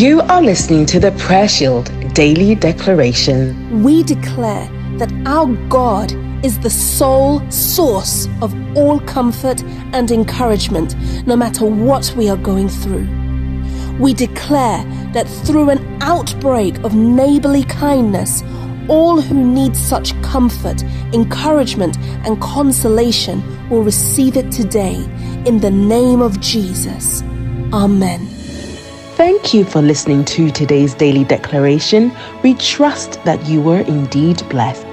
You are listening to the Prayer Shield Daily Declaration. We declare that our God is the sole source of all comfort and encouragement, no matter what we are going through. We declare that through an outbreak of neighborly kindness, all who need such comfort, encouragement, and consolation will receive it today in the name of Jesus. Amen. Thank you for listening to today's daily declaration. We trust that you were indeed blessed.